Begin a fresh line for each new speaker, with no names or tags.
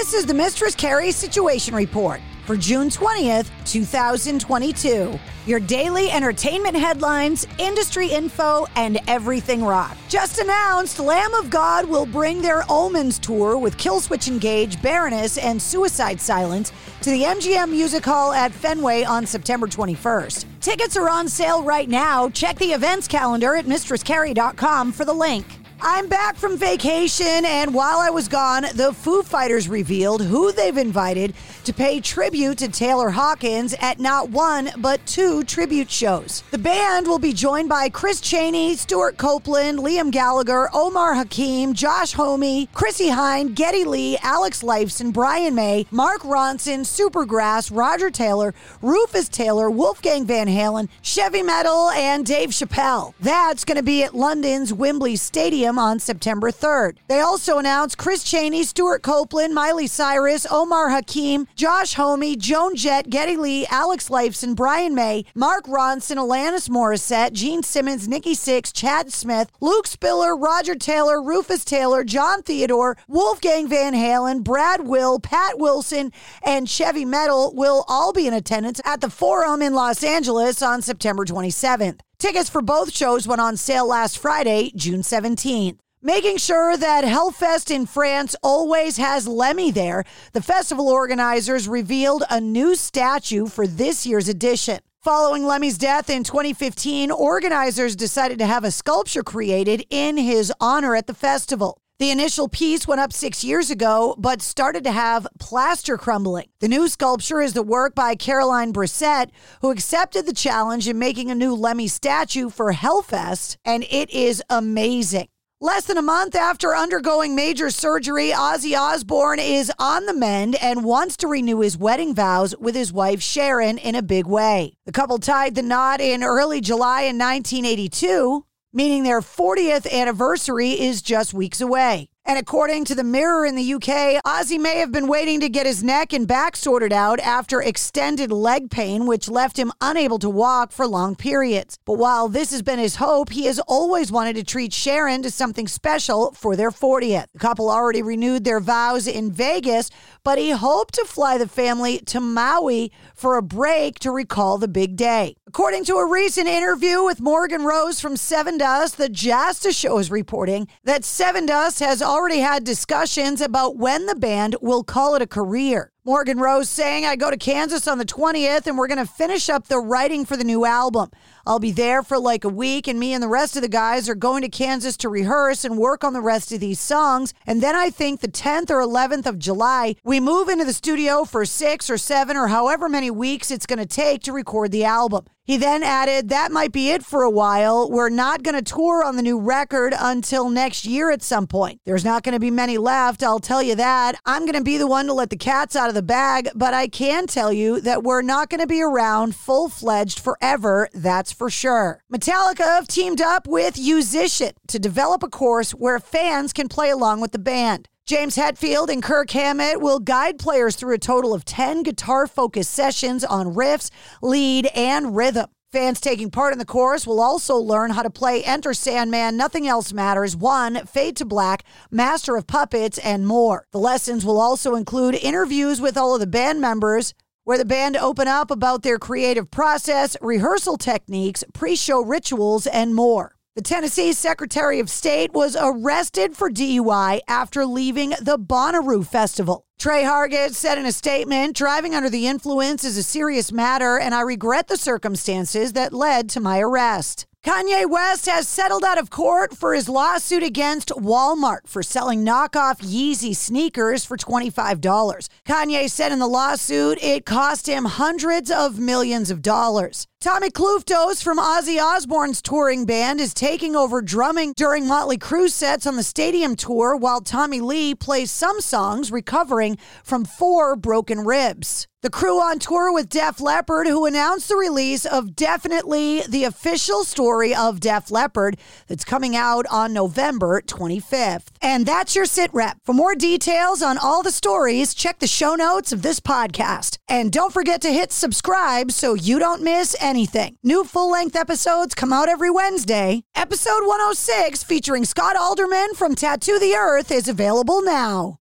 This is the Mistress Carrie Situation Report for June 20th, 2022. Your daily entertainment headlines, industry info, and everything rock. Just announced Lamb of God will bring their Omens tour with Killswitch Engage, Baroness, and Suicide Silence to the MGM Music Hall at Fenway on September 21st. Tickets are on sale right now. Check the events calendar at mistresscarrie.com for the link. I'm back from vacation, and while I was gone, the Foo Fighters revealed who they've invited to pay tribute to Taylor Hawkins at not one, but two tribute shows. The band will be joined by Chris Cheney, Stewart Copeland, Liam Gallagher, Omar Hakim, Josh Homme, Chrissie Hynde, Geddy Lee, Alex Lifeson, Brian May, Mark Ronson, Supergrass, Roger Taylor, Rufus Taylor, Wolfgang Van Halen, Chevy Metal, and Dave Chappelle. That's going to be at London's Wembley Stadium on September 3rd. They also announced Chris Cheney, Stewart Copeland, Miley Cyrus, Omar Hakim, Josh Homme, Joan Jett, Geddy Lee, Alex Lifeson, Brian May, Mark Ronson, Alanis Morissette, Gene Simmons, Nikki Sixx, Chad Smith, Luke Spiller, Roger Taylor, Rufus Taylor, Jon Theodore, Wolfgang Van Halen, Brad Wilk, Pat Wilson, and Chevy Metal will all be in attendance at the Forum in Los Angeles on September 27th. Tickets for both shows went on sale last Friday, June 17th. Making sure that Hellfest in France always has Lemmy there, the festival organizers revealed a new statue for this year's edition. Following Lemmy's death in 2015, organizers decided to have a sculpture created in his honor at the festival. The initial piece went up six years ago, but started to have plaster crumbling. The new sculpture is the work by Caroline Brissett, who accepted the challenge in making a new Lemmy statue for Hellfest, and it is amazing. Less than a month after undergoing major surgery, Ozzy Osbourne is on the mend and wants to renew his wedding vows with his wife Sharon in a big way. The couple tied the knot in early July in 1982 meaning their 40th anniversary is just weeks away. And according to the Mirror in the UK, Ozzy may have been waiting to get his neck and back sorted out after extended leg pain, which left him unable to walk for long periods. But while this has been his hope, he has always wanted to treat Sharon to something special for their 40th. The couple already renewed their vows in Vegas, but he hoped to fly the family to Maui for a break to recall the big day. According to a recent interview with Morgan Rose from Sevendust, the Jasta show is reporting that Sevendust has already had discussions about when the band will call it a career. Morgan Rose saying, I go to Kansas on the 20th and we're going to finish up the writing for the new album. I'll be there for like a week, and me and the rest of the guys are going to Kansas to rehearse and work on the rest of these songs. And then I think the 10th or 11th of July, we move into the studio for six or seven or however many weeks it's going to take to record the album. He then added, That might be it for a while. We're not going to tour on the new record until next year at some point. There's not going to be many left, I'll tell you that. I'm going to be the one to let the cats out of the bag, but I can tell you that we're not going to be around full fledged forever. That's for sure. Metallica have teamed up with Yousician to develop a course where fans can play along with the band. James Hetfield and Kirk Hammett will guide players through a total of 10 guitar focused sessions on riffs, lead, and rhythm. Fans taking part in the course will also learn how to play Enter Sandman, Nothing Else Matters, One, Fade to Black, Master of Puppets, and more. The lessons will also include interviews with all of the band members, where the band open up about their creative process, rehearsal techniques, pre show rituals, and more. The Tennessee Secretary of State was arrested for DUI after leaving the Bonnaroo Festival. Tre Hargett said in a statement driving under the influence is a serious matter, and I regret the circumstances that led to my arrest. Kanye West has settled out of court for his lawsuit against Walmart for selling knockoff Yeezy sneakers for $25. Kanye said in the lawsuit it cost him hundreds of millions of dollars. Tommy Clufetos from Ozzy Osbourne's touring band is taking over drumming during Motley Crue sets on the stadium tour while Tommy Lee plays some songs recovering from four broken ribs. The Crue on tour with Def Leppard, who announced the release of Definitely the official story of Def Leppard that's coming out on November 25th. And that's your sit rep. For more details on all the stories, check the show notes of this podcast. And don't forget to hit subscribe so you don't miss anything. New full length episodes come out every Wednesday. Episode 106, featuring Scott Alderman from Tattoo the Earth, is available now.